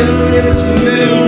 in this little